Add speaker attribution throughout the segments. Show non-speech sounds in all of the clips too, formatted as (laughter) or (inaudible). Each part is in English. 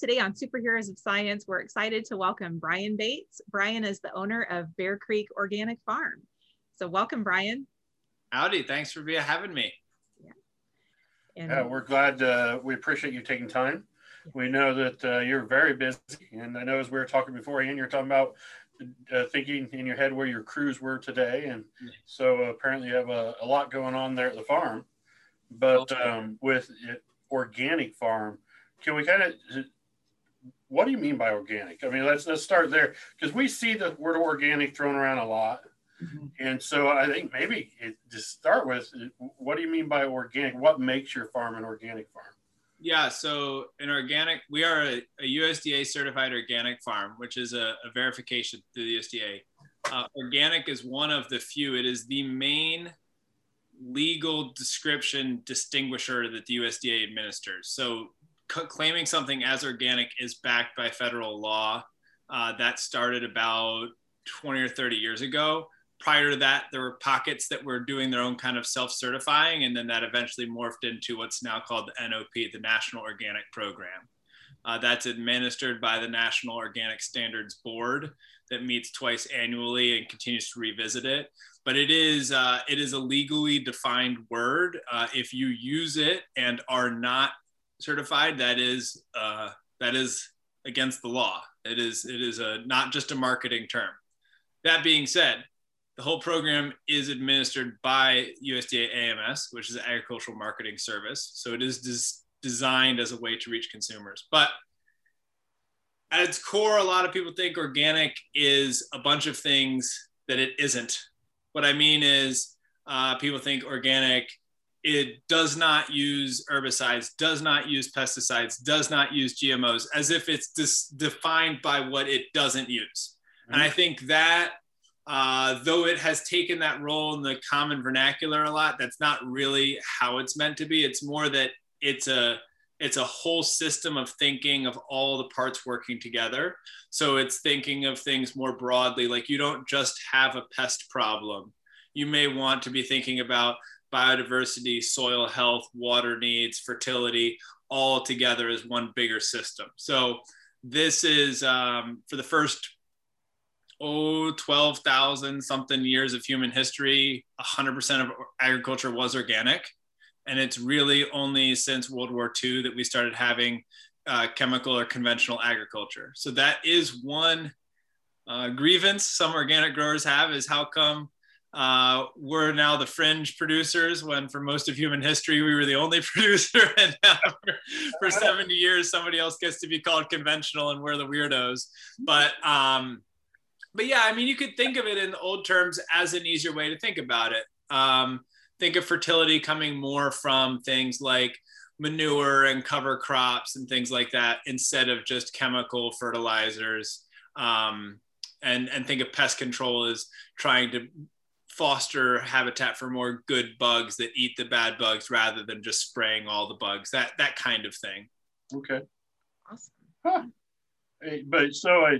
Speaker 1: today on Superheroes of Science, we're excited to welcome Brian Bates. Brian is the owner of Bear Creek Organic Farm. So welcome, Brian.
Speaker 2: Howdy, thanks for being, having me.
Speaker 3: Yeah, and, yeah we're glad, uh, we appreciate you taking time. We know that uh, you're very busy, and I know as we were talking beforehand, you're talking about uh, thinking in your head where your crews were today, and so apparently you have a, a, lot going on there at the farm. But um, with organic farm, can we kind of what do you mean by organic? I mean, let's let's start there because we see the word organic thrown around a lot, mm-hmm. and so I think maybe it, to start with, what do you mean by organic? What makes your farm an organic farm?
Speaker 2: Yeah, so an organic, we are a, a USDA certified organic farm, which is a, a verification through the USDA. Uh, organic is one of the few. It is the main legal description distinguisher that the USDA administers. So c- claiming something as organic is backed by federal law. Uh, that started about 20 or 30 years ago. Prior to that, there were pockets that were doing their own kind of self certifying, and then that eventually morphed into what's now called the NOP, the National Organic Program. Uh, that's administered by the National Organic Standards Board that meets twice annually and continues to revisit it. But it is uh, it is a legally defined word. Uh, if you use it and are not certified, that is uh, that is against the law. It is it is a not just a marketing term. That being said, the whole program is administered by USDA AMS, which is agricultural marketing service. So it is des- designed as a way to reach consumers. But at its core, a lot of people think organic is a bunch of things that it isn't. What I mean is, uh, people think organic it does not use herbicides, does not use pesticides, does not use GMOs, as if it's dis- defined by what it doesn't use. Mm-hmm. And I think that, uh, though it has taken that role in the common vernacular a lot, that's not really how it's meant to be. It's more that it's a it's a whole system of thinking of all the parts working together. So it's thinking of things more broadly, like you don't just have a pest problem. You may want to be thinking about biodiversity, soil health, water needs, fertility, all together as one bigger system. So this is um, for the first oh 12,000 something years of human history, 100% of agriculture was organic. And it's really only since World War II that we started having uh, chemical or conventional agriculture. So that is one uh, grievance some organic growers have is how come uh, we're now the fringe producers when for most of human history we were the only (laughs) producer. And now for, for 70 years somebody else gets to be called conventional and we're the weirdos. But um, but yeah i mean you could think of it in old terms as an easier way to think about it. Um, think of fertility coming more from things like manure and cover crops and things like that instead of just chemical fertilizers. Um, and and think of pest control as trying to foster habitat for more good bugs that eat the bad bugs rather than just spraying all the bugs that that kind of thing.
Speaker 3: Okay. Awesome. Huh. but so uh,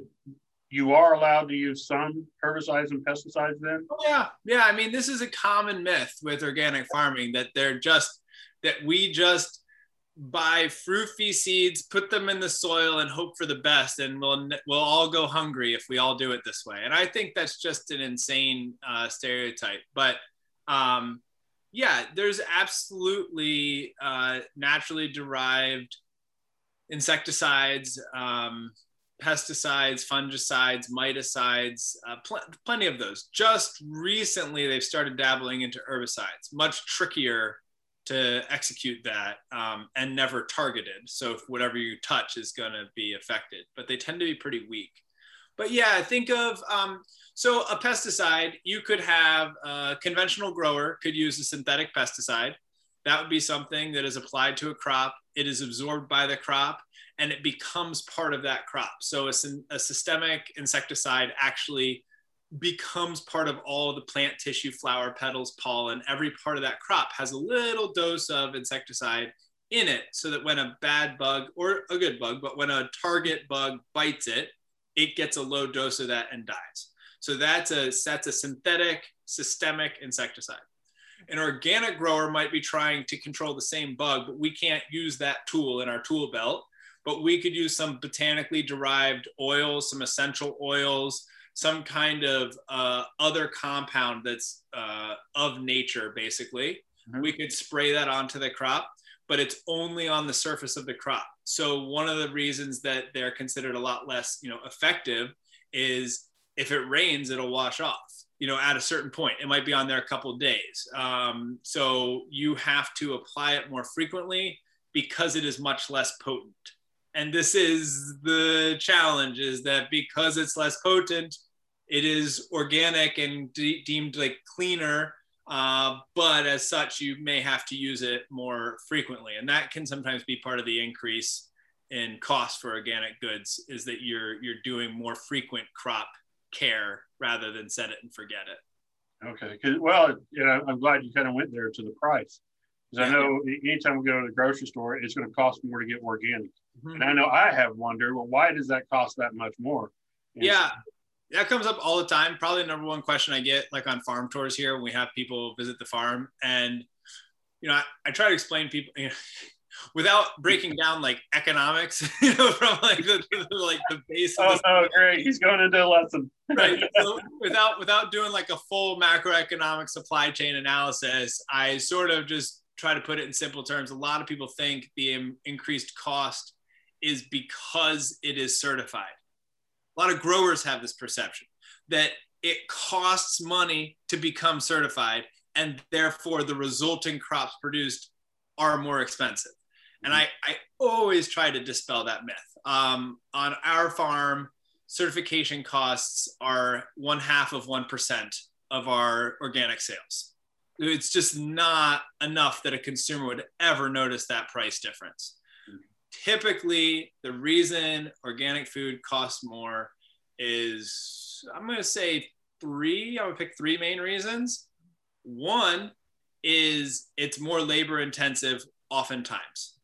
Speaker 3: you are allowed to use some herbicides and pesticides then?
Speaker 2: Oh, yeah. Yeah i mean this is a common myth with organic farming that they're just that we just buy froofy seeds, put them in the soil, and hope for the best, and we'll we'll all go hungry if we all do it this way. And I think that's just an insane uh, stereotype. But um, yeah, there's absolutely uh, naturally derived insecticides, um, pesticides, fungicides, miticides, uh, pl- plenty of those. Just recently, they've started dabbling into herbicides, much trickier to execute that um, and never targeted. So whatever you touch is going to be affected, but they tend to be pretty weak. But yeah, think of um, so a pesticide. You could have a conventional grower could use a synthetic pesticide. That would be something that is applied to a crop. It is absorbed by the crop and it becomes part of that crop. So a, a systemic insecticide actually becomes part of all the plant tissue, flower, petals, pollen. Every part of that crop has a little dose of insecticide in it so that when a bad bug or a good bug, but when a target bug bites it, it gets a low dose of that and dies. So that's a, that's a synthetic systemic insecticide. An organic grower might be trying to control the same bug, but we can't use that tool in our tool belt. but we could use some botanically derived oils, some essential oils, some kind of uh, other compound that's uh, of nature, basically. Mm-hmm. We could spray that onto the crop, but it's only on the surface of the crop. So one of the reasons that they're considered a lot less, you know, effective is if it rains, it'll wash off. You know, at a certain point, it might be on there a couple days. Um, so you have to apply it more frequently because it is much less potent and this is the challenge is that because it's less potent it is organic and de- deemed like cleaner uh, but as such you may have to use it more frequently. And that can sometimes be part of the increase in cost for organic goods is that you're you're doing more frequent crop care rather than set it and forget it.
Speaker 3: Okay well you know i'm glad you kind of went there to the price. Because I know anytime we go to the grocery store, it's going to cost more to get organic. Mm-hmm. And I know I have wondered, well, why does that cost that much more?
Speaker 2: And yeah, that comes up all the time. Probably the number one question I get, like on farm tours here, when we have people visit the farm, and you know, I, I try to explain people. You know, (laughs) without breaking down like economics, (laughs) you know, from like the, the like the base.
Speaker 3: oh no, great! He's going into a lesson. (laughs)
Speaker 2: right. So without without doing like a full macroeconomic supply chain analysis, I sort of just try to put it in simple terms, a lot of people think the increased cost is because it is certified. A lot of growers have this perception that it costs money to become certified, and therefore the resulting crops produced are more expensive. And I, I always try to dispel that myth. Um, on our farm, certification costs are one half of 1% of our organic sales it's just not enough that a consumer would ever notice that price difference. Typically, the reason organic food costs more is I'm going to say three. I would pick three main reasons. One is it's more labor intensive, oftentimes.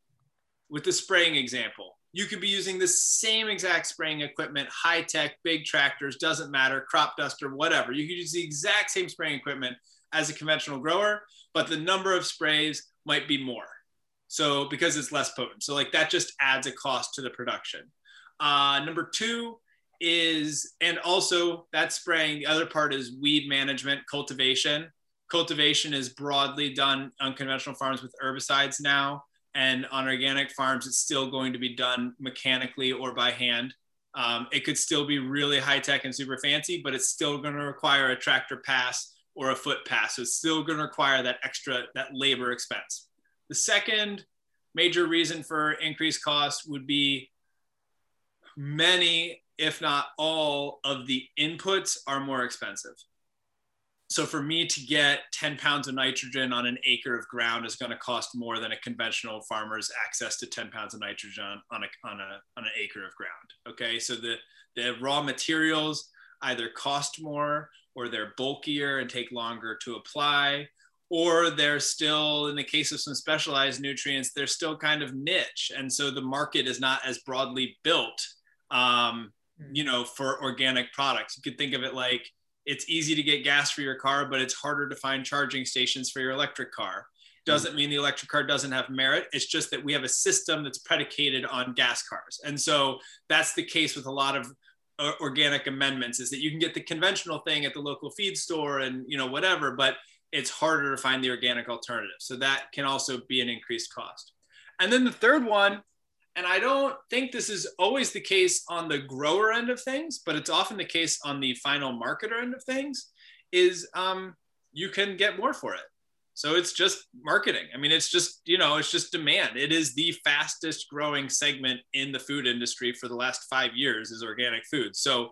Speaker 2: With the spraying example, you could be using the same exact spraying equipment, high tech, big tractors, doesn't matter, crop duster, whatever. You could use the exact same spraying equipment as a conventional grower, but the number of sprays might be more. So because it's less potent. So like that just adds a cost to the production. Uh, number two is, and also that spraying, the other part is weed management, cultivation. Cultivation is broadly done on conventional farms with herbicides now. And on organic farms, it's still going to be done mechanically or by hand. Um, it could still be really high tech and super fancy, but it's still going to require a tractor pass or a foot pass. So it's still going to require that extra, that labor expense. The second major reason for increased cost would be many, if not all, of the inputs are more expensive. So for me to get 10 pounds of nitrogen on an acre of ground is going to cost more than a conventional farmer's access to 10 pounds of nitrogen on a, on a, on an acre of ground. Okay. So the, the raw materials either cost more or they're bulkier and take longer to apply or they're still in the case of some specialized nutrients they're still kind of niche. And so the market is not as broadly built um, hmm. you know for organic products. You could think of it like it's easy to get gas for your car but it's harder to find charging stations for your electric car. Hmm. doesn't mean the electric car doesn't have merit. It's just that we have a system that's predicated on gas cars. And so that's the case with a lot of organic amendments is that you can get the conventional thing at the local feed store and you know whatever but it's harder to find the organic alternative so that can also be an increased cost and then the third one and i don't think this is always the case on the grower end of things but it's often the case on the final marketer end of things is um, you can get more for it so it's just marketing. I mean, it's just, you know, it's just demand. It is the fastest growing segment in the food industry for the last five years is organic food. So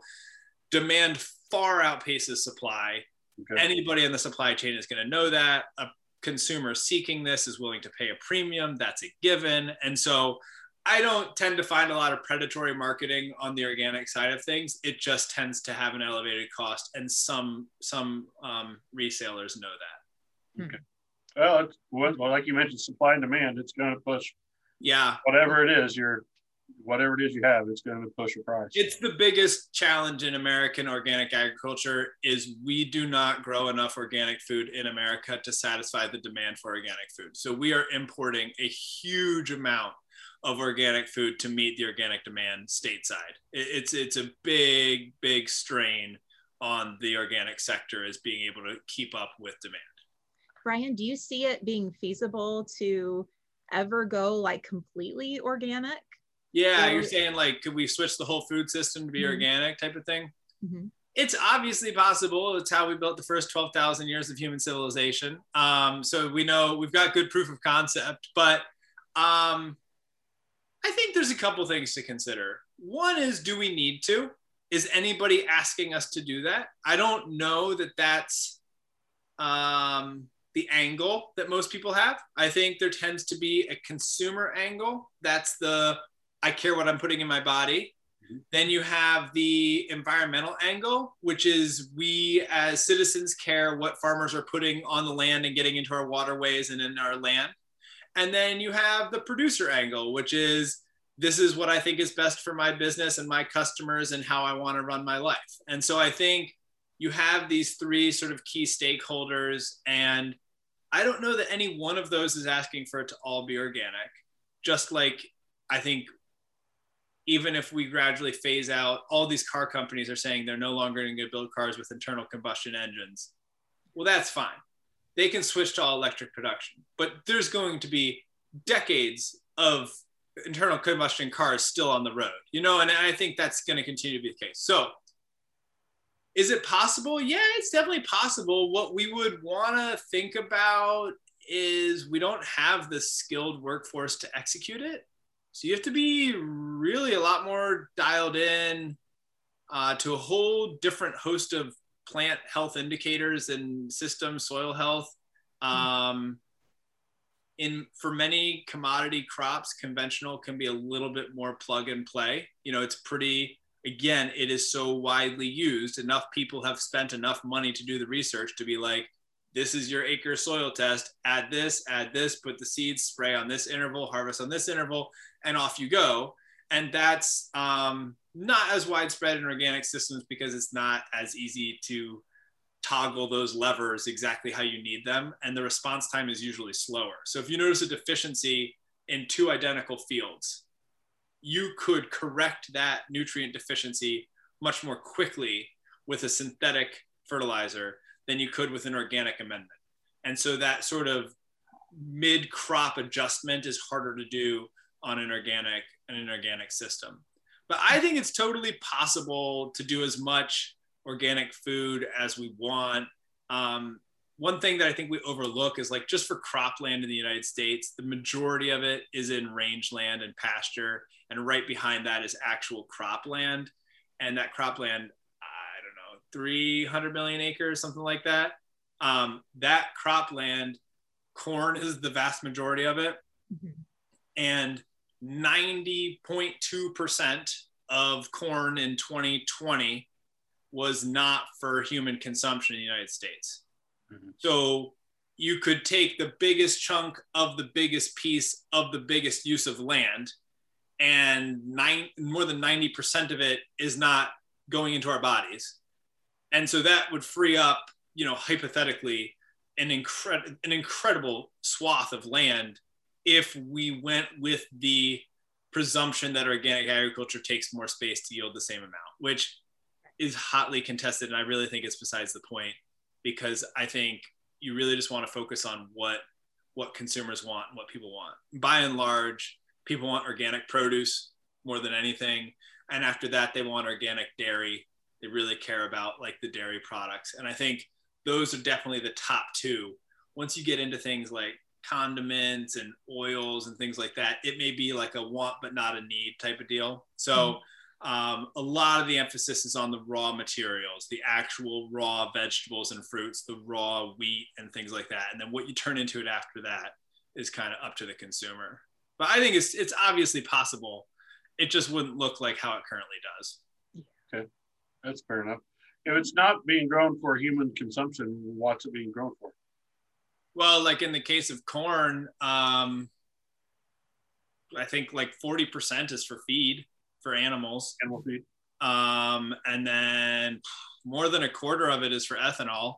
Speaker 2: demand far outpaces supply. Okay. Anybody in the supply chain is going to know that. A consumer seeking this is willing to pay a premium. That's a given. And so I don't tend to find a lot of predatory marketing on the organic side of things. It just tends to have an elevated cost, and some some um, resellers know that.
Speaker 3: Okay. Well, it's, well, like you mentioned, supply and demand. It's going to push.
Speaker 2: Yeah.
Speaker 3: Whatever it is, you're whatever it is you have, it's going to push a price.
Speaker 2: It's the biggest challenge in American organic agriculture is we do not grow enough organic food in America to satisfy the demand for organic food. So we are importing a huge amount of organic food to meet the organic demand stateside. It's it's a big big strain on the organic sector as being able to keep up with demand.
Speaker 1: Brian, do you see it being feasible to ever go like completely organic?
Speaker 2: Yeah, you're saying like, could we switch the whole food system to be mm-hmm. organic type of thing? Mm-hmm. It's obviously possible. It's how we built the first 12,000 years of human civilization. Um, so we know we've got good proof of concept, but um, I think there's a couple things to consider. One is, do we need to? Is anybody asking us to do that? I don't know that that's um, the angle that most people have. I think there tends to be a consumer angle. That's the I care what I'm putting in my body. Mm-hmm. Then you have the environmental angle, which is we as citizens care what farmers are putting on the land and getting into our waterways and in our land. And then you have the producer angle, which is this is what I think is best for my business and my customers and how I want to run my life. And so I think you have these three sort of key stakeholders. And I don't know that any one of those is asking for it to all be organic. Just like I think even if we gradually phase out, all these car companies are saying they're no longer going to build cars with internal combustion engines. Well, that's fine. They can switch to all electric production, but there's going to be decades of internal combustion cars still on the road, you know, and I think that's going to continue to be the case. So, is it possible? Yeah, it's definitely possible. What we would want to think about is we don't have the skilled workforce to execute it. So, you have to be really a lot more dialed in uh, to a whole different host of plant health indicators and system soil health. Um, in for many commodity crops, conventional can be a little bit more plug and play. You know, it's pretty again, it is so widely used. Enough people have spent enough money to do the research to be like, this is your acre soil test. Add this, add this, put the seeds, spray on this interval, harvest on this interval, and off you go. And that's um, not as widespread in organic systems because it's not as easy to toggle those levers exactly how you need them. And the response time is usually slower. So if you notice a deficiency in two identical fields, you could correct that nutrient deficiency much more quickly with a synthetic fertilizer than you could with an organic amendment. And so that sort of mid crop adjustment is harder to do on an organic and an organic system. But I think it's totally possible to do as much organic food as we want. Um, one thing that I think we overlook is like just for cropland in the United States, the majority of it is in rangeland and pasture, and right behind that is actual cropland. And that cropland, 300 million acres, something like that. Um, that cropland, corn is the vast majority of it. Mm-hmm. And 90.2% of corn in 2020 was not for human consumption in the United States. Mm-hmm. So you could take the biggest chunk of the biggest piece of the biggest use of land, and nine, more than 90% of it is not going into our bodies. And so that would free up, you know, hypothetically, an, incre- an incredible swath of land if we went with the presumption that organic agriculture takes more space to yield the same amount, which is hotly contested, and I really think it's besides the point because I think you really just want to focus on what what consumers want and what people want. By and large, people want organic produce more than anything, and after that, they want organic dairy. They really care about like the dairy products, and I think those are definitely the top two. Once you get into things like condiments and oils and things like that, it may be like a want but not a need type of deal. So. Mm-hmm um, a lot of the emphasis is on the raw materials, the actual raw vegetables and fruits, the raw wheat and things like that. And then what you turn into it after that is kind of up to the consumer. But I think it's it's obviously possible. It just wouldn't look like how it currently does.
Speaker 3: Okay, that's fair enough. If it's not being grown for human consumption, what's it being grown for?
Speaker 2: Well, like in the case of corn, um, I think like 40% is for feed for animals.
Speaker 3: Animal feed.
Speaker 2: Um, and then more than a quarter of it is for ethanol.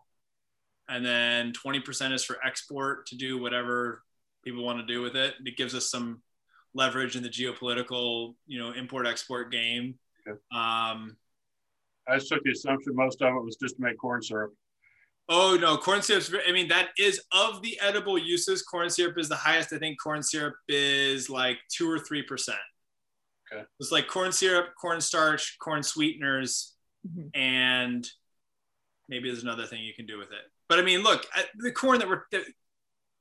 Speaker 2: And then 20% is for export to do whatever people want to do with it. It gives us some leverage in the geopolitical, you know, import export game. Okay. Um,
Speaker 3: I just took the assumption most of it was just to make corn syrup.
Speaker 2: Oh no, corn syrup. I mean, that is of the edible uses. Corn syrup is the highest. I think corn syrup is like two or three percent. Okay. It's like corn syrup, corn starch, corn sweeteners, mm-hmm. and maybe there's another thing you can do with it. But I mean, look, the corn that we're.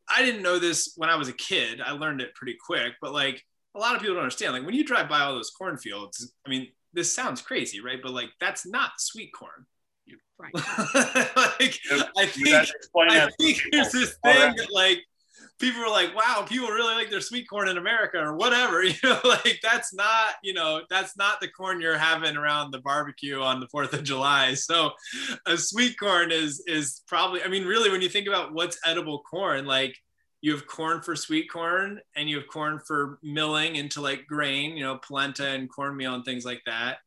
Speaker 2: I didn't know this when I was a kid. I learned it pretty quick, but like a lot of people don't understand. Like when you drive by all those cornfields, I mean, this sounds crazy, right? But like that's not sweet corn. (laughs) Right. like, I think, I think there's this thing right. that like people are like, wow, people really like their sweet corn in America or whatever. (laughs) You know, like that's not, you know, that's not the corn you're having around the barbecue on the 4th of July. So a sweet corn is is probably, I mean, really when you think about what's edible corn, like you have corn for sweet corn and you have corn for milling into like grain, you know, polenta and cornmeal and things like that.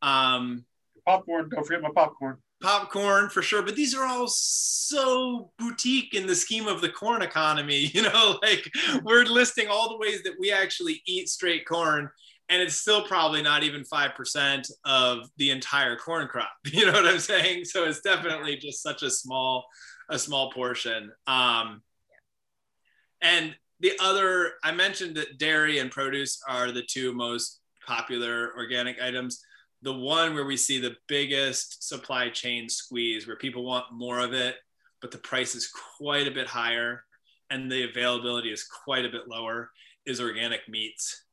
Speaker 2: Um,
Speaker 3: popcorn, don't forget my popcorn.
Speaker 2: Popcorn for sure but these are all so boutique in the scheme of the corn economy (laughs) you know like we're listing all the ways that we actually eat straight corn and it's still probably not even 5% of the entire corn crop (laughs) you know what i'm saying? So it's definitely just such a small a small portion. Um and the other i mentioned that dairy and produce are the two most popular organic items the one where we see the biggest supply chain squeeze where people want more of it but the price is quite a bit higher and the availability is quite a bit lower is organic meats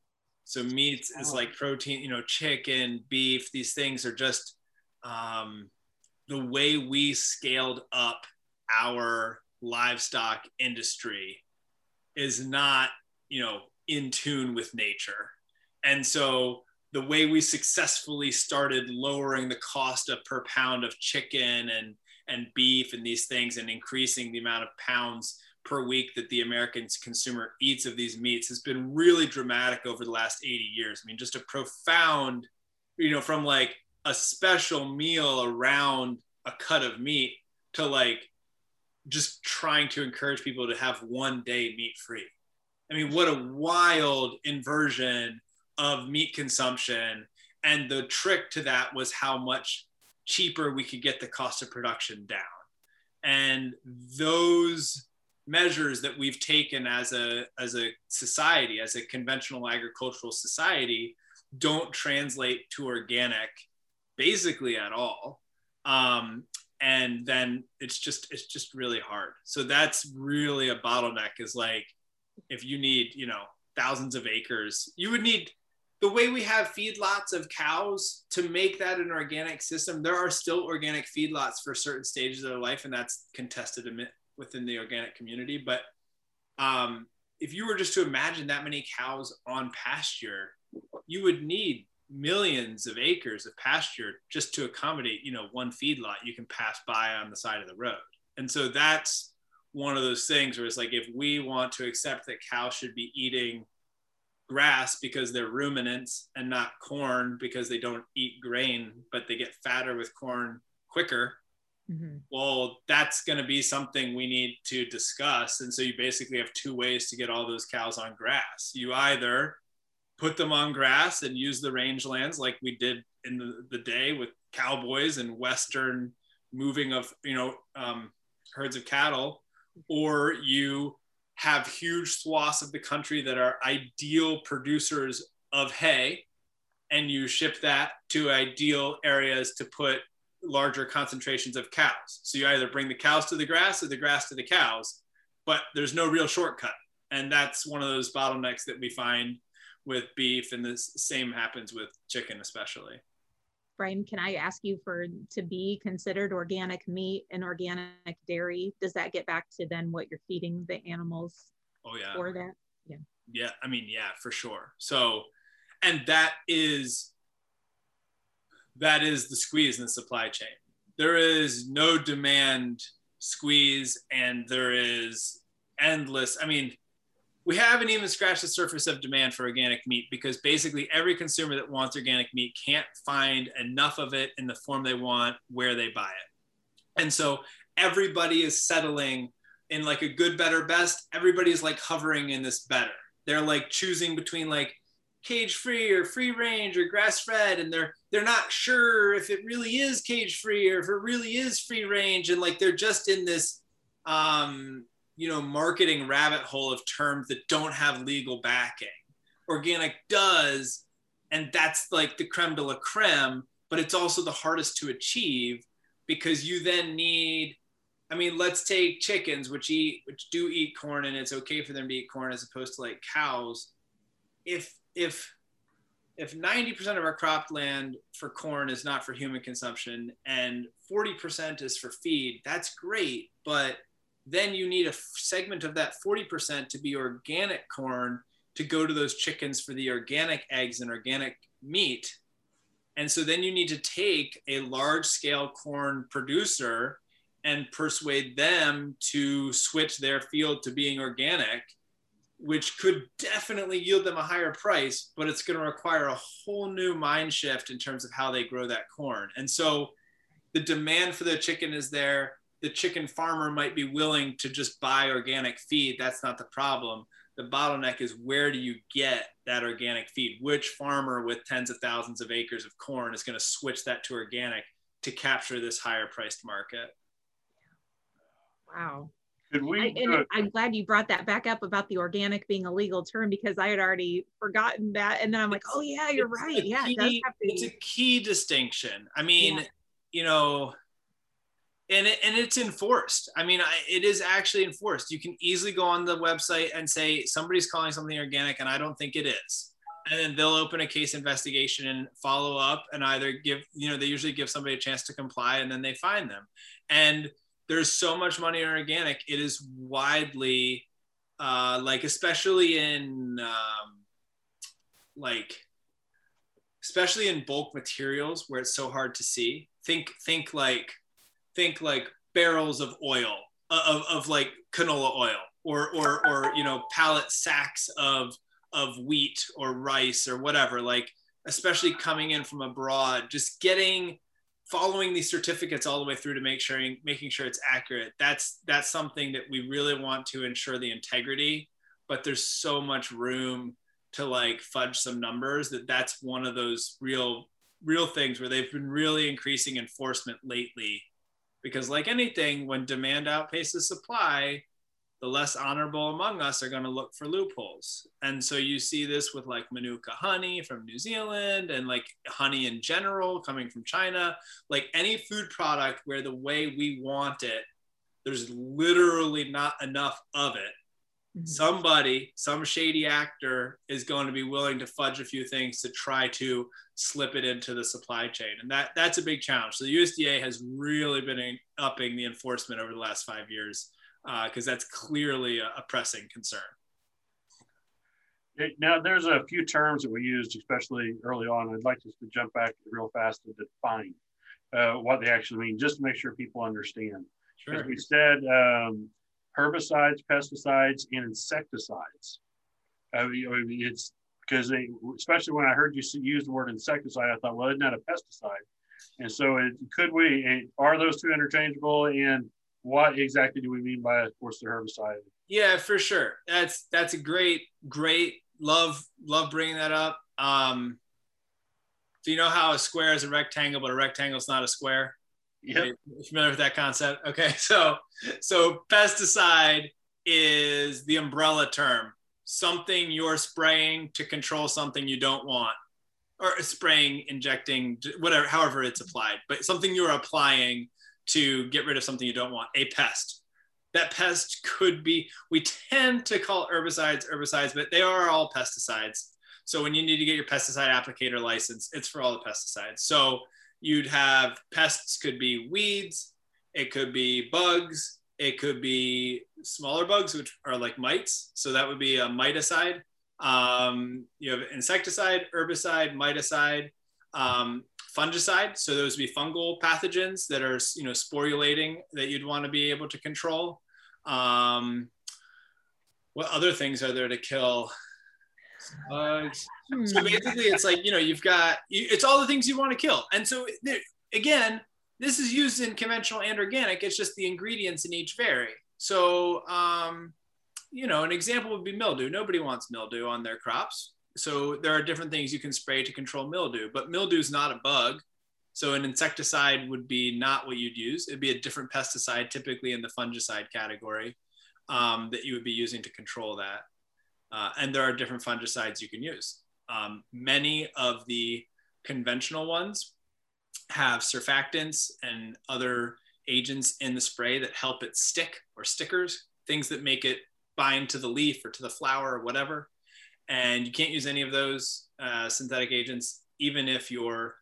Speaker 2: so meats is oh. like protein you know chicken beef these things are just um, the way we scaled up our livestock industry is not you know in tune with nature and so the way we successfully started lowering the cost of per pound of chicken and and beef and these things and increasing the amount of pounds per week that the American consumer eats of these meats has been really dramatic over the last 80 years. I mean, just a profound, you know, from like a special meal around a cut of meat to like just trying to encourage people to have one day meat free. I mean, what a wild inversion of meat consumption. And the trick to that was how much cheaper we could get the cost of production down. And those measures that we've taken as a, as a society, as a conventional agricultural society, don't translate to organic basically at all. Um, and then it's just it's just really hard so that's really a bottleneck is like if you need you know thousands of acres you would need the way we have feedlots of cows to make that an organic system, there are still organic feedlots for certain stages of their life, and that's contested within the organic community. But um, if you were just to imagine that many cows on pasture, you would need millions of acres of pasture just to accommodate, you know, one feedlot you can pass by on the side of the road. And so that's one of those things where it's like if we want to accept that cows should be eating grass because they're ruminants and not corn because they don't eat grain, but they get fatter with corn quicker. Mm-hmm. Well, that's going to be something we need to discuss. And so you basically have two ways to get all those cows on grass. You either put them on grass and use the rangelands like we did in the, the day with cowboys and Western moving of, you know, um, herds of cattle, or you have huge swaths of the country that are ideal producers of hay and you ship that to ideal areas to put larger concentrations of cows. So you either bring the cows to the grass or the grass to the cows, but there's no real shortcut. And that's one of those bottlenecks that we find with beef, and the same happens with chicken, especially.
Speaker 1: Brian, can I ask you for to be considered organic meat and organic dairy? Does that get back to then what you're feeding the animals?
Speaker 2: Oh yeah.
Speaker 1: For that? Yeah.
Speaker 2: Yeah, I mean, yeah, for sure. So, and that is that is the squeeze in the supply chain. There is no demand squeeze, and there is endless. I mean, we haven't even scratched the surface of demand for organic meat because basically every consumer that wants organic meat can't find enough of it in the form they want where they buy it. And so everybody is settling in like a good, better, best. Everybody is like hovering in this better. they're like choosing between like cage free or free range or grass fed and they're they're not sure if it really is cage free or if it really is free range and like they're just in this um you know marketing rabbit hole of terms that don't have legal backing organic does and that's like the creme de la creme but it's also the hardest to achieve because you then need I mean, let's take chickens, which eat, which do eat corn, and it's okay for them to eat corn as opposed to like cows. If if if 90% of our cropland for corn is not for human consumption and 40% is for feed, that's great. But then you need a segment of that 40% to be organic corn to go to those chickens for the organic eggs and organic meat. And so then you need to take a large scale corn producer and persuade them to switch their field to being organic, which could definitely yield them a higher price, but it's going to require a whole new mind shift in terms of how they grow that corn. And so the demand for the chicken is there. The chicken farmer might be willing to just buy organic feed. That's not the problem. The bottleneck is where do you get that organic feed? Which farmer with tens of thousands of acres of corn is going to switch that to organic to capture this higher priced market?
Speaker 1: Wow. We? I, and I'm glad you brought that back up about the organic being a legal term because I had already forgotten that. And then I'm like, oh yeah, you're right. Yeah,
Speaker 2: key, it it's a key distinction. I mean, yeah. you know, and it, and it's enforced. I mean, I, it is actually enforced. You can easily go on the website and say somebody's calling something organic, and I don't think it is. And then they'll open a case investigation and follow up, and either give you know they usually give somebody a chance to comply, and then they find them. And there's so much money in organic. It is widely, uh, like especially in um, like especially in bulk materials where it's so hard to see. Think think like think like barrels of oil uh, of, of like canola oil or or or you know pallet sacks of of wheat or rice or whatever like especially coming in from abroad just getting following these certificates all the way through to make sure making sure it's accurate. That's that's something that we really want to ensure the integrity but there's so much room to like fudge some numbers that that's one of those real real things where they've been really increasing enforcement lately because like anything when demand outpaces supply the less honorable among us are going to look for loopholes. And so you see this with like Manuka honey from New Zealand and like honey in general coming from China, like any food product where the way we want it, there's literally not enough of it. Mm-hmm. Somebody, some shady actor is going to be willing to fudge a few things to try to slip it into the supply chain. And that that's a big challenge. So the USDA has really been upping the enforcement over the last five years because uh, that's clearly a, a, pressing concern.
Speaker 3: Now, there's a few terms that we used, especially early on. I'd like just to jump back real fast to define uh, what they actually mean, just to make sure people understand. Sure. As we said, um, herbicides, pesticides, and insecticides. It's because they, especially when I heard you use the word insecticide, I thought, well, isn't that a pesticide? And so, it, could we? Are those two interchangeable? And what exactly do we mean by of course the herbicide?
Speaker 2: Yeah, for sure. That's that's a great, great love love bringing that up. Um, so you know how a square is a rectangle, but a rectangle is not a square.
Speaker 3: Yeah,
Speaker 2: familiar with that concept? Okay, (laughs) so so pesticide is the umbrella term, something you're spraying to control something you don't want, or spraying, injecting, whatever, however it's applied, but something you're applying to get rid of something you don't want, a pest. That pest could be, we tend to call herbicides herbicides, but they are all pesticides. So when you need to get your pesticide applicator license, it's for all the pesticides. So you'd have pests could be weeds, it could be bugs, it could be smaller bugs, which are like mites. So that would be a miticide. Um, you have insecticide, herbicide, miticide. Um, fungicide. So those would be fungal pathogens that are, you know, sporulating that you'd want to be able to control. Um, what other things are there to kill bugs? Hmm. So basically, it's like you know, you've got it's all the things you want to kill, and so again, this is used in conventional and organic. It's just the ingredients in each vary. So um, you know, an example would be mildew. Nobody wants mildew on their crops. So there are different things you can spray to control mildew, but mildew is not a bug. So an insecticide would be not what you'd use. It'd be a different pesticide, typically in the fungicide category, um, that you would be using to control that. Uh, and there are different fungicides you can use. Um, many of the conventional ones have surfactants and other agents in the spray that help it stick or stickers, things that make it bind to the leaf or to the flower or whatever. And you can't use any of those uh, synthetic agents, even if you're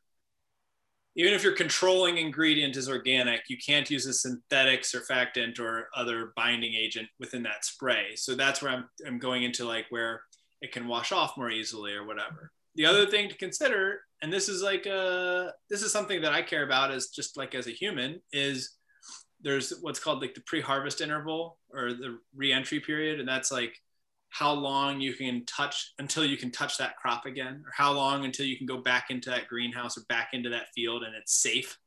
Speaker 2: even if your controlling ingredient is organic, you can't use a synthetic surfactant or other binding agent within that spray. So that's where I'm, I'm going into like where it can wash off more easily or whatever. The other thing to consider, and this is like a, this is something that I care about as just like as a human, is there's what's called like the pre-harvest interval or the re-entry period, and that's like how long you can touch until you can touch that crop again, or how long until you can go back into that greenhouse or back into that field and it's safe.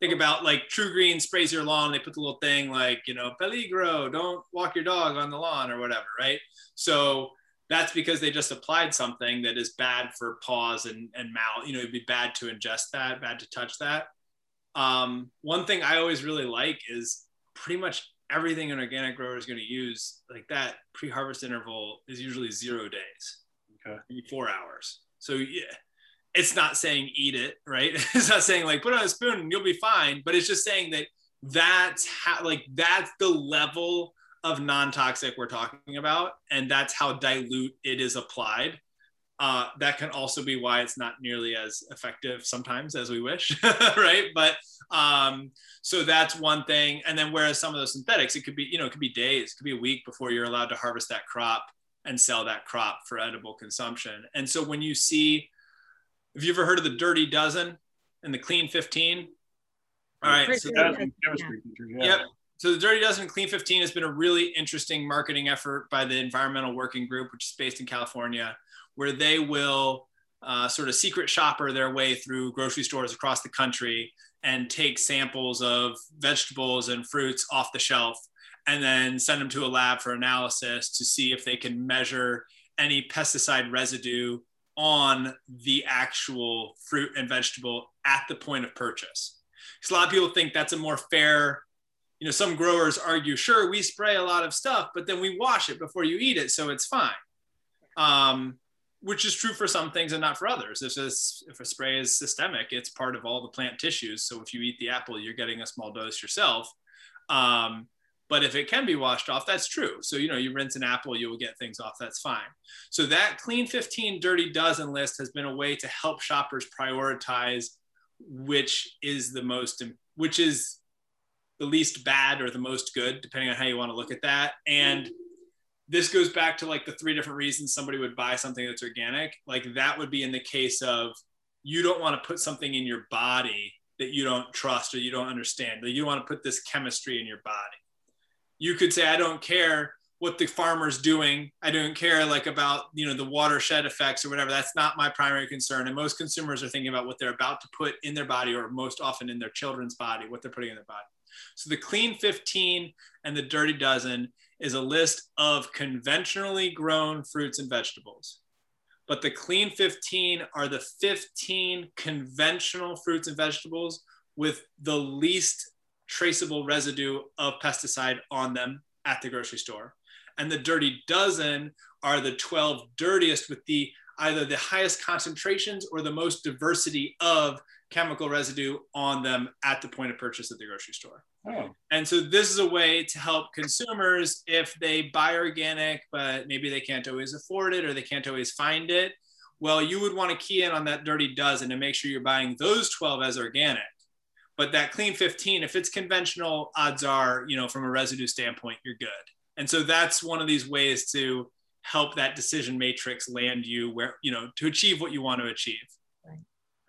Speaker 2: Think about like TruGreen sprays your lawn. They put the little thing like, you know, peligro, don't walk your dog on the lawn or whatever, right? So that's because they just applied something that is bad for paws and, and mouth. You know, it'd be bad to ingest that, bad to touch that. Um, one thing I always really like is pretty much everything an organic grower is going to use, like that pre-harvest interval is usually zero days, okay, four hours. So yeah, it's not saying eat it, right? (laughs) it's not saying like put on a spoon and you'll be fine, but it's just saying that that's how like that's the level of non-toxic we're talking about, and that's how dilute it is applied. Uh, that can also be why it's not nearly as effective sometimes as we wish, (laughs) right? But um, so that's one thing. And then whereas some of those synthetics, it could be, you know, it could be days, it could be a week before you're allowed to harvest that crop and sell that crop for edible consumption. And so when you see, have you ever heard of the dirty dozen and the clean 15? All right. So that, yeah. Yep. So the Dirty Dozen Clean 15 has been a really interesting marketing effort by the Environmental Working Group, which is based in California, where they will uh, sort of secret shopper their way through grocery stores across the country and take samples of vegetables and fruits off the shelf and then send them to a lab for analysis to see if they can measure any pesticide residue on the actual fruit and vegetable at the point of purchase. Because a lot of people think that's a more fair, you know, some growers argue, sure, we spray a lot of stuff, but then we wash it before you eat it, so it's fine. Um, which is true for some things and not for others. If, this, if a spray is systemic, it's part of all the plant tissues. So if you eat the apple, you're getting a small dose yourself. Um, but if it can be washed off, that's true. So, you know, you rinse an apple, you will get things off. That's fine. So that clean 15 dirty dozen list has been a way to help shoppers prioritize which is the most, which is the least bad or the most good, depending on how you want to look at that. And this goes back to like the three different reasons somebody would buy something that's organic. Like that would be in the case of you don't want to put something in your body that you don't trust or you don't understand. That you want to put this chemistry in your body. You could say, I don't care what the farmer's doing. I don't care like about you know the watershed effects or whatever. That's not my primary concern. And most consumers are thinking about what they're about to put in their body or most often in their children's body, what they're putting in their body. So the clean 15 and the dirty dozen is a list of conventionally grown fruits and vegetables. But the clean 15 are the 15 conventional fruits and vegetables with the least traceable residue of pesticide on them at the grocery store. And the dirty dozen are the 12 dirtiest with the either the highest concentrations or the most diversity of chemical residue on them at the point of purchase at the grocery store. Oh. And so this is a way to help consumers if they buy organic, but maybe they can't always afford it or they can't always find it. Well, you would want to key in on that dirty dozen and make sure you're buying those 12 as organic. But that clean 15, if it's conventional, odds are, you know, from a residue standpoint, you're good. And so that's one of these ways to help that decision matrix land you where, you know, to achieve what you want to achieve.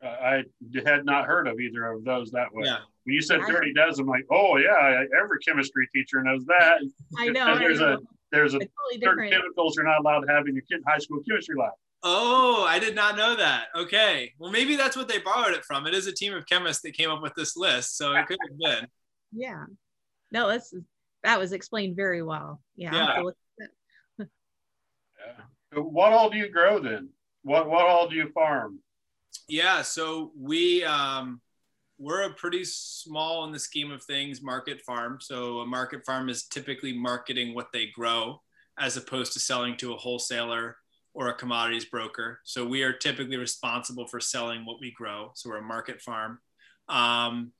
Speaker 3: I had not heard of either of those that way. Yeah. When you said dirty dozen, I'm like, oh yeah, every chemistry teacher knows that.
Speaker 1: I know.
Speaker 3: there's
Speaker 1: I know.
Speaker 3: a there's a totally certain chemicals you're not allowed to have in your kid high school chemistry lab.
Speaker 2: Oh, I did not know that. Okay. Well, maybe that's what they borrowed it from. It is a team of chemists that came up with this list, so it could have been.
Speaker 1: Yeah. No, that's that was explained very well. Yeah. yeah. (laughs)
Speaker 3: Yeah. What all do you grow then? What what all do you farm?
Speaker 2: Yeah, so we um, we're a pretty small in the scheme of things market farm. So a market farm is typically marketing what they grow as opposed to selling to a wholesaler or a commodities broker. So we are typically responsible for selling what we grow. So we're a market farm. Um,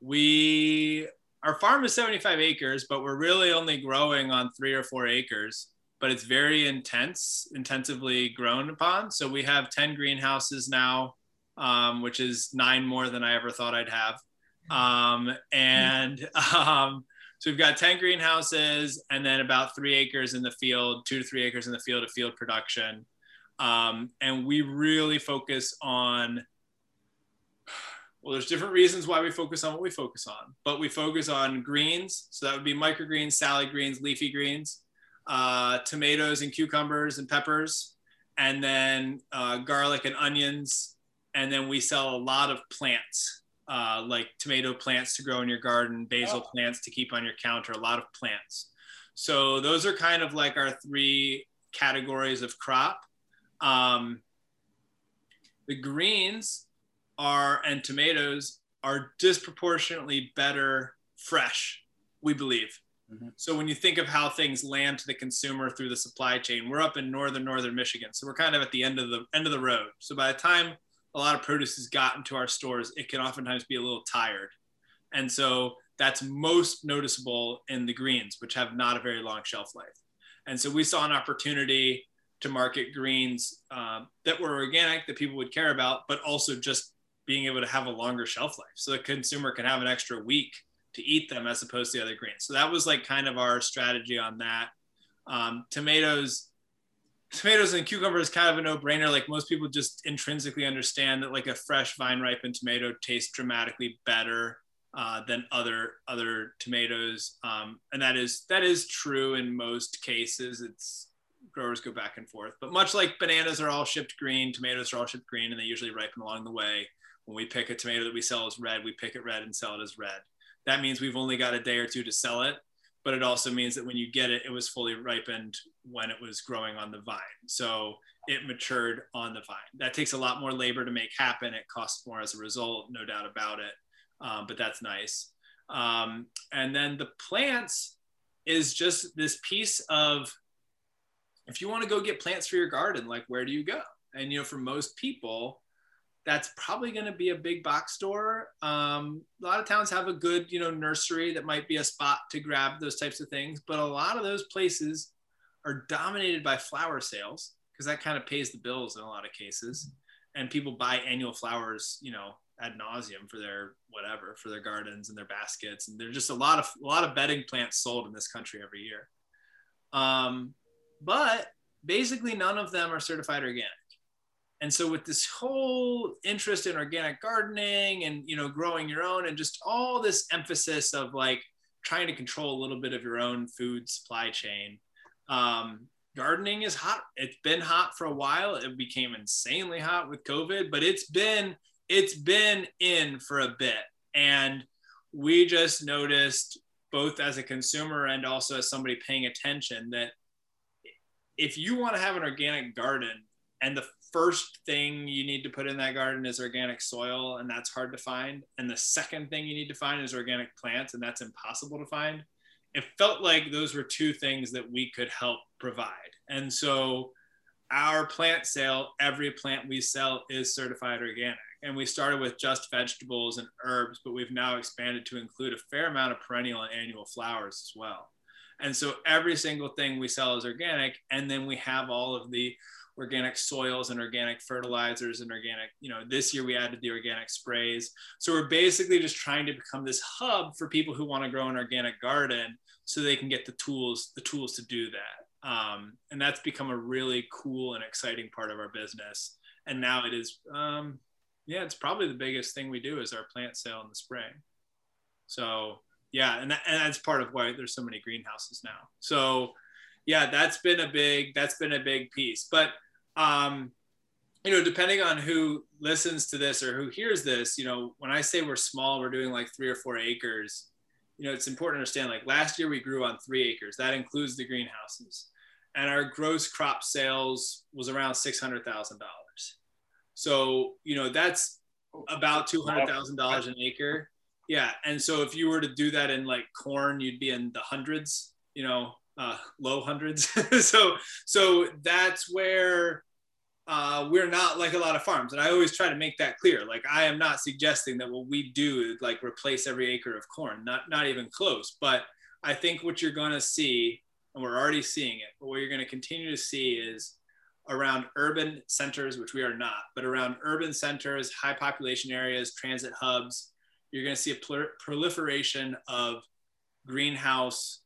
Speaker 2: we our farm is 75 acres, but we're really only growing on three or four acres. But it's very intense, intensively grown upon. So we have 10 greenhouses now, um, which is nine more than I ever thought I'd have. Um, and (laughs) um, so we've got 10 greenhouses and then about three acres in the field, two to three acres in the field of field production. Um, and we really focus on, well, there's different reasons why we focus on what we focus on, but we focus on greens. So that would be microgreens, salad greens, leafy greens, uh, tomatoes and cucumbers and peppers, and then uh, garlic and onions. And then we sell a lot of plants uh, like tomato plants to grow in your garden, basil oh. plants to keep on your counter, a lot of plants. So those are kind of like our three categories of crop. Um, the greens are and tomatoes are disproportionately better fresh, we believe. Mm-hmm. So when you think of how things land to the consumer through the supply chain, we're up in northern northern Michigan, so we're kind of at the end of the end of the road. So by the time a lot of produce has gotten to our stores, it can oftentimes be a little tired. And so that's most noticeable in the greens, which have not a very long shelf life. And so we saw an opportunity to market greens uh, that were organic that people would care about, but also just being able to have a longer shelf life so the consumer can have an extra week to eat them as opposed to the other greens. So that was like kind of our strategy on that. Um, tomatoes, tomatoes and cucumbers kind of a no-brainer. Like most people just intrinsically understand that like a fresh vine ripened tomato tastes dramatically better uh, than other other tomatoes. Um, and that is that is true in most cases. It's growers go back and forth. But much like bananas are all shipped green tomatoes are all shipped green and they usually ripen along the way. When we pick a tomato that we sell as red we pick it red and sell it as red that means we've only got a day or two to sell it but it also means that when you get it, it was fully ripened when it was growing on the vine. So it matured on the vine. That takes a lot more labor to make happen. It costs more as a result, no doubt about it. Um, but that's nice. Um, and then the plants is just this piece of if you want to go get plants for your garden, like where do you go? And you know, for most people, that's probably going to be a big box store. Um, a lot of towns have a good, you know, nursery that might be a spot to grab those types of things. But a lot of those places are dominated by flower sales because that kind of pays the bills in a lot of cases. And people buy annual flowers, you know, ad nauseum for their whatever, for their gardens and their baskets. And there's just a lot of a lot of bedding plants sold in this country every year. Um, but basically, none of them are certified organic. And so with this whole interest in organic gardening and you know growing your own and just all this emphasis of like trying to control a little bit of your own food supply chain, um, gardening is hot. It's been hot for a while. It became insanely hot with COVID, but it's been it's been in for a bit. And we just noticed both as a consumer and also as somebody paying attention that if you want to have an organic garden and the first thing you need to put in that garden is organic soil and that's hard to find. And the second thing you need to find is organic plants and that's impossible to find. It felt like those were two things that we could help provide. And so our plant sale every plant we sell is certified organic. And we started with just vegetables and herbs but we've now expanded to include a fair amount of perennial and annual flowers as well. And so every single thing we sell is organic and then we have all of the organic soils and organic fertilizers and organic, you know, this year we added the organic sprays. So we're basically just trying to become this hub for people who want to grow an organic garden so they can get the tools, the tools to do that. Um, and that's become a really cool and exciting part of our business. And now it is, um, yeah, it's probably the biggest thing we do is our plant sale in the spring. So yeah, and, that, and that's part of why there's so many greenhouses now. So yeah, that's been a big that's been a big piece. But um, you know, depending on who listens to this or who hears this, you know, when I say we're small, we're doing like three or four acres. You know, it's important to understand. Like last year, we grew on three acres. That includes the greenhouses. and our gross crop sales was around six hundred thousand dollars. So you know that's about two hundred thousand dollars an acre. Yeah, and so if you were to do that in like corn, you'd be in the hundreds. You know, uh, low hundreds. (laughs) so so that's where uh, we're not like a lot of farms, and I always try to make that clear. Like I am not suggesting that what we do like replace every acre of corn, not not even close. But I think what you're going to see, and we're already seeing it, but what you're going to continue to see is around urban centers, which we are not, but around urban centers, high population areas, transit hubs, you're going to see a proliferation of greenhouse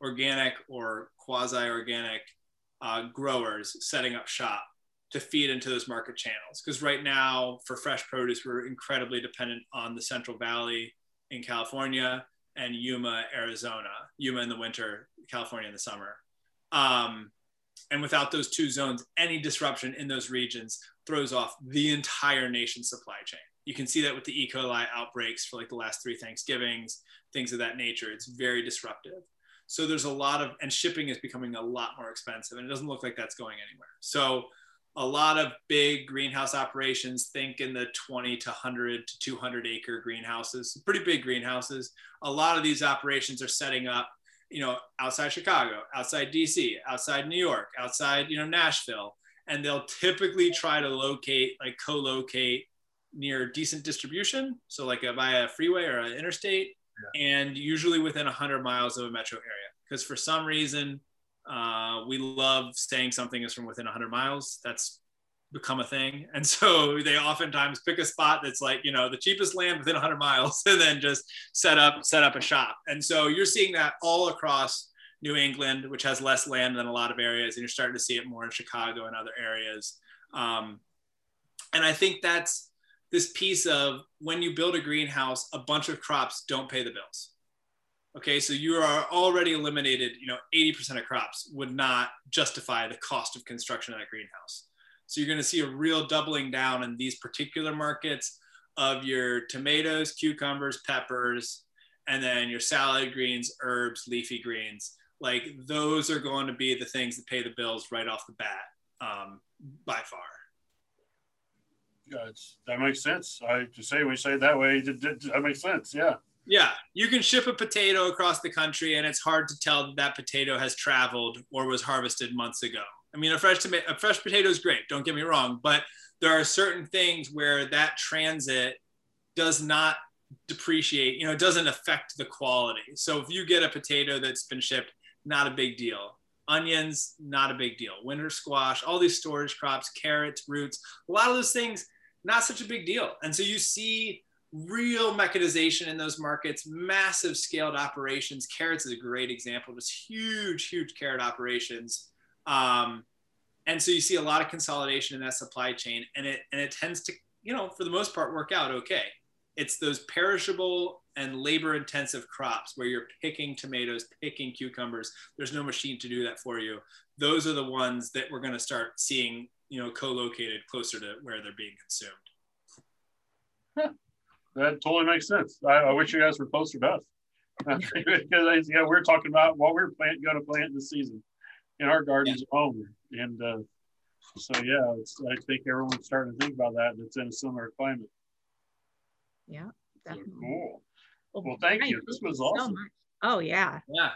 Speaker 2: organic or quasi-organic uh, growers setting up shop to feed into those market channels. Because right now, for fresh produce, we're incredibly dependent on the Central Valley in California and Yuma, Arizona. Yuma in the winter, California in the summer. Um, and without those two zones, any disruption in those regions throws off the entire nation's supply chain. You can see that with the E. coli outbreaks for like the last three Thanksgivings, things of that nature. It's very disruptive. So there's a lot of, and shipping is becoming a lot more expensive, and it doesn't look like that's going anywhere. So a lot of big greenhouse operations think in the 20 to 100 to 200 acre greenhouses, pretty big greenhouses. A lot of these operations are setting up, you know, outside Chicago, outside DC, outside New York, outside, you know, Nashville. And they'll typically try to locate, like co locate near decent distribution. So, like a, via a freeway or an interstate, and usually within 100 miles of a metro area. Because for some reason, uh, we love saying something is from within 100 miles. That's become a thing. (laughs) And so they oftentimes pick a spot that's like, you know, the cheapest land within 100 miles (laughs) and then just set up set up a shop. And so you're seeing that all across New England, which has less land than a lot of areas, and you're starting to see it more in Chicago and other areas. Um, and I think that's this piece of when you build a greenhouse, a bunch of crops don't pay the bills. Okay, so you are already eliminated, you know, 80% of crops would not justify the cost of construction of that greenhouse. So you're going to see a real doubling down in these particular markets of your tomatoes, cucumbers, peppers, and then your salad greens, herbs, leafy greens. Like those are going to be the things that pay the bills right off the bat um, by far
Speaker 3: yeah, that makes sense. I to say we say it that way, that makes sense. Yeah.
Speaker 2: Yeah, you can ship a potato across the country, and it's hard to tell that that potato has traveled or was harvested months ago. I mean, a fresh tomato, a fresh potato is great. Don't get me wrong, but there are certain things where that transit does not depreciate. You know, it doesn't affect the quality. So if you get a potato that's been shipped, not a big deal. Onions, not a big deal. Winter squash, all these storage crops, carrots, roots, a lot of those things not such a big deal. And so you see real mechanization in those markets, massive scaled operations. Carrots is a great example, just huge, huge carrot operations. Um, and so you see a lot of consolidation in that supply chain, and it and it tends to, you know, for the most part, work out okay. It's those perishable and labor intensive crops where you're picking tomatoes, picking cucumbers. There's no machine to do that for you. Those are the ones that we're going to start seeing you know co-located closer to where they're being consumed.
Speaker 3: That totally makes sense. I, I wish you guys were closer to us (laughs) because yeah, we're talking about what we're plant, going to plant this season in our gardens yeah. at home, and uh, so yeah, I think everyone's starting to think about that. That's in a similar climate.
Speaker 1: Yeah, definitely.
Speaker 3: So cool. Well, well thank you. This was awesome. So
Speaker 1: oh yeah.
Speaker 2: Yeah.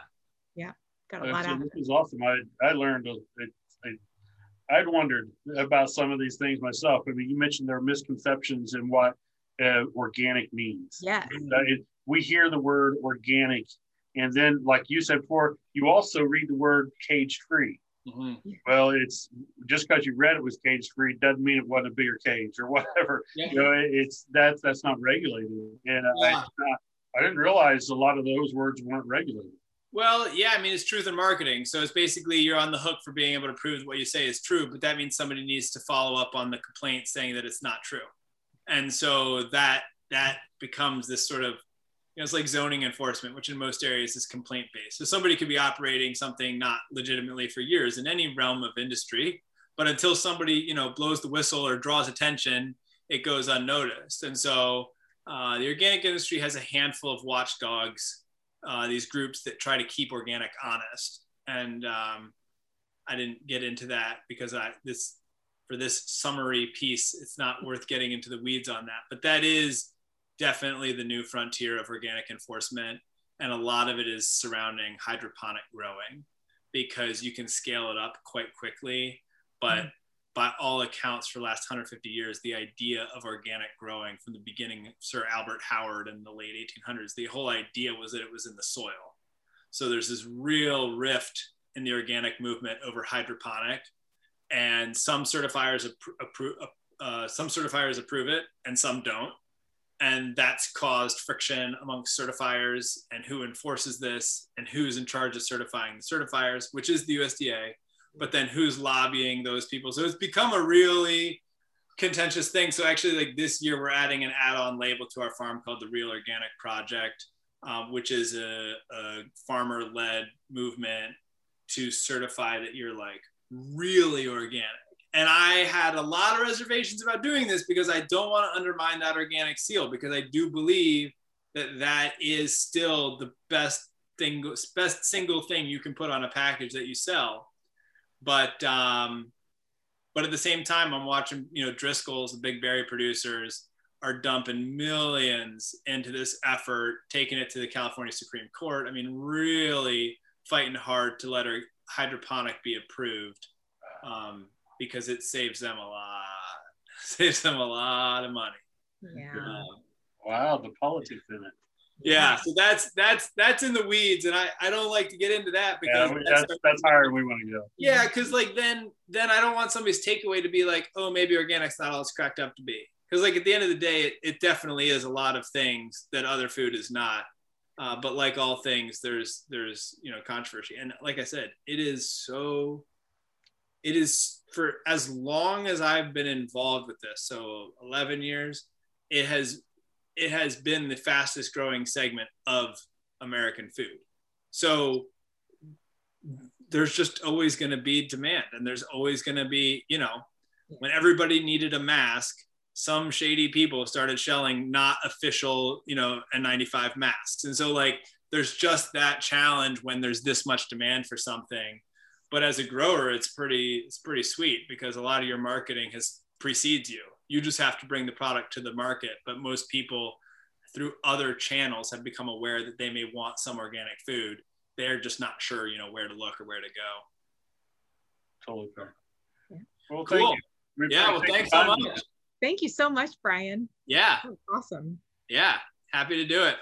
Speaker 1: Yeah. Got a lot out.
Speaker 3: This was awesome. I I learned a, a, a I'd wondered about some of these things myself. I mean, you mentioned there are misconceptions in what uh, organic means.
Speaker 1: Yeah.
Speaker 3: we hear the word organic, and then, like you said before, you also read the word cage free. Mm-hmm. Well, it's just because you read it was cage free doesn't mean it wasn't a bigger cage or (laughs) whatever. Yeah. You know, it's that's that's not regulated, and yeah. I, I didn't realize a lot of those words weren't regulated.
Speaker 2: Well, yeah, I mean, it's truth in marketing. So it's basically you're on the hook for being able to prove what you say is true, but that means somebody needs to follow up on the complaint saying that it's not true. And so that that becomes this sort of, you know, it's like zoning enforcement, which in most areas is complaint based. So somebody could be operating something not legitimately for years in any realm of industry, but until somebody, you know, blows the whistle or draws attention, it goes unnoticed. And so uh, the organic industry has a handful of watchdogs uh, these groups that try to keep organic honest. And um, I didn't get into that because I this for this summary piece, it's not worth getting into the weeds on that. But that is definitely the new frontier of organic enforcement. And a lot of it is surrounding hydroponic growing because you can scale it up quite quickly. But mm-hmm. by all accounts, for the last 150 years, the idea of organic growing from the beginning, of Sir Albert Howard in the late 1800s, the whole idea was that it was in the soil. So there's this real rift in the organic movement over hydroponic, and some certifiers approve, uh, some certifiers approve it, and some don't. And that's caused friction amongst certifiers and who enforces this and who's in charge of certifying the certifiers which is the usda but then who's lobbying those people. So it's become a really contentious thing. So actually like this year we're adding an add-on label to our farm called the real organic project um, which is a, a farmer-led movement to certify that you're like really organic and I had a lot of reservations about doing this because I don't want to undermine that organic seal because I do believe that that is still the best thing, best single thing you can put on a package that you sell. But um, but at the same time, I'm watching you know Driscoll's, the big berry producers, are dumping millions into this effort, taking it to the California Supreme Court. I mean, really fighting hard to let our hydroponic be approved. Um, because it saves them a lot, (laughs) saves them a lot of money.
Speaker 1: Yeah. Um,
Speaker 3: wow, the politics in it.
Speaker 2: Yeah, so that's that's that's in the weeds, and I I don't like to get into that because
Speaker 3: yeah, that's that's, that's higher we want to go.
Speaker 2: Yeah, because like then then I don't want somebody's takeaway to be like, oh, maybe organic's not all it's cracked up to be. Because like at the end of the day, it, it definitely is a lot of things that other food is not. Uh, but like all things, there's there's you know controversy, and like I said, it is so it is for as long as I've been involved with this, so 11 years, it has it has been the fastest growing segment of American food. So there's just always going to be demand and there's always going to be, you know, when everybody needed a mask, some shady people started shelling not official, you know, N95 masks. And so like there's just that challenge when there's this much demand for something. But as a grower it's pretty it's pretty sweet because a lot of your marketing has precedes you. You just have to bring the product to the market. But most people through other channels have become aware that they may want some organic food. They're just not sure you know where to look or where to go.
Speaker 3: Totally fair. Well
Speaker 2: cool. thank you yeah well thanks so much
Speaker 1: thank you so much brian.
Speaker 2: Yeah.
Speaker 1: Awesome.
Speaker 2: Yeah. Happy to do it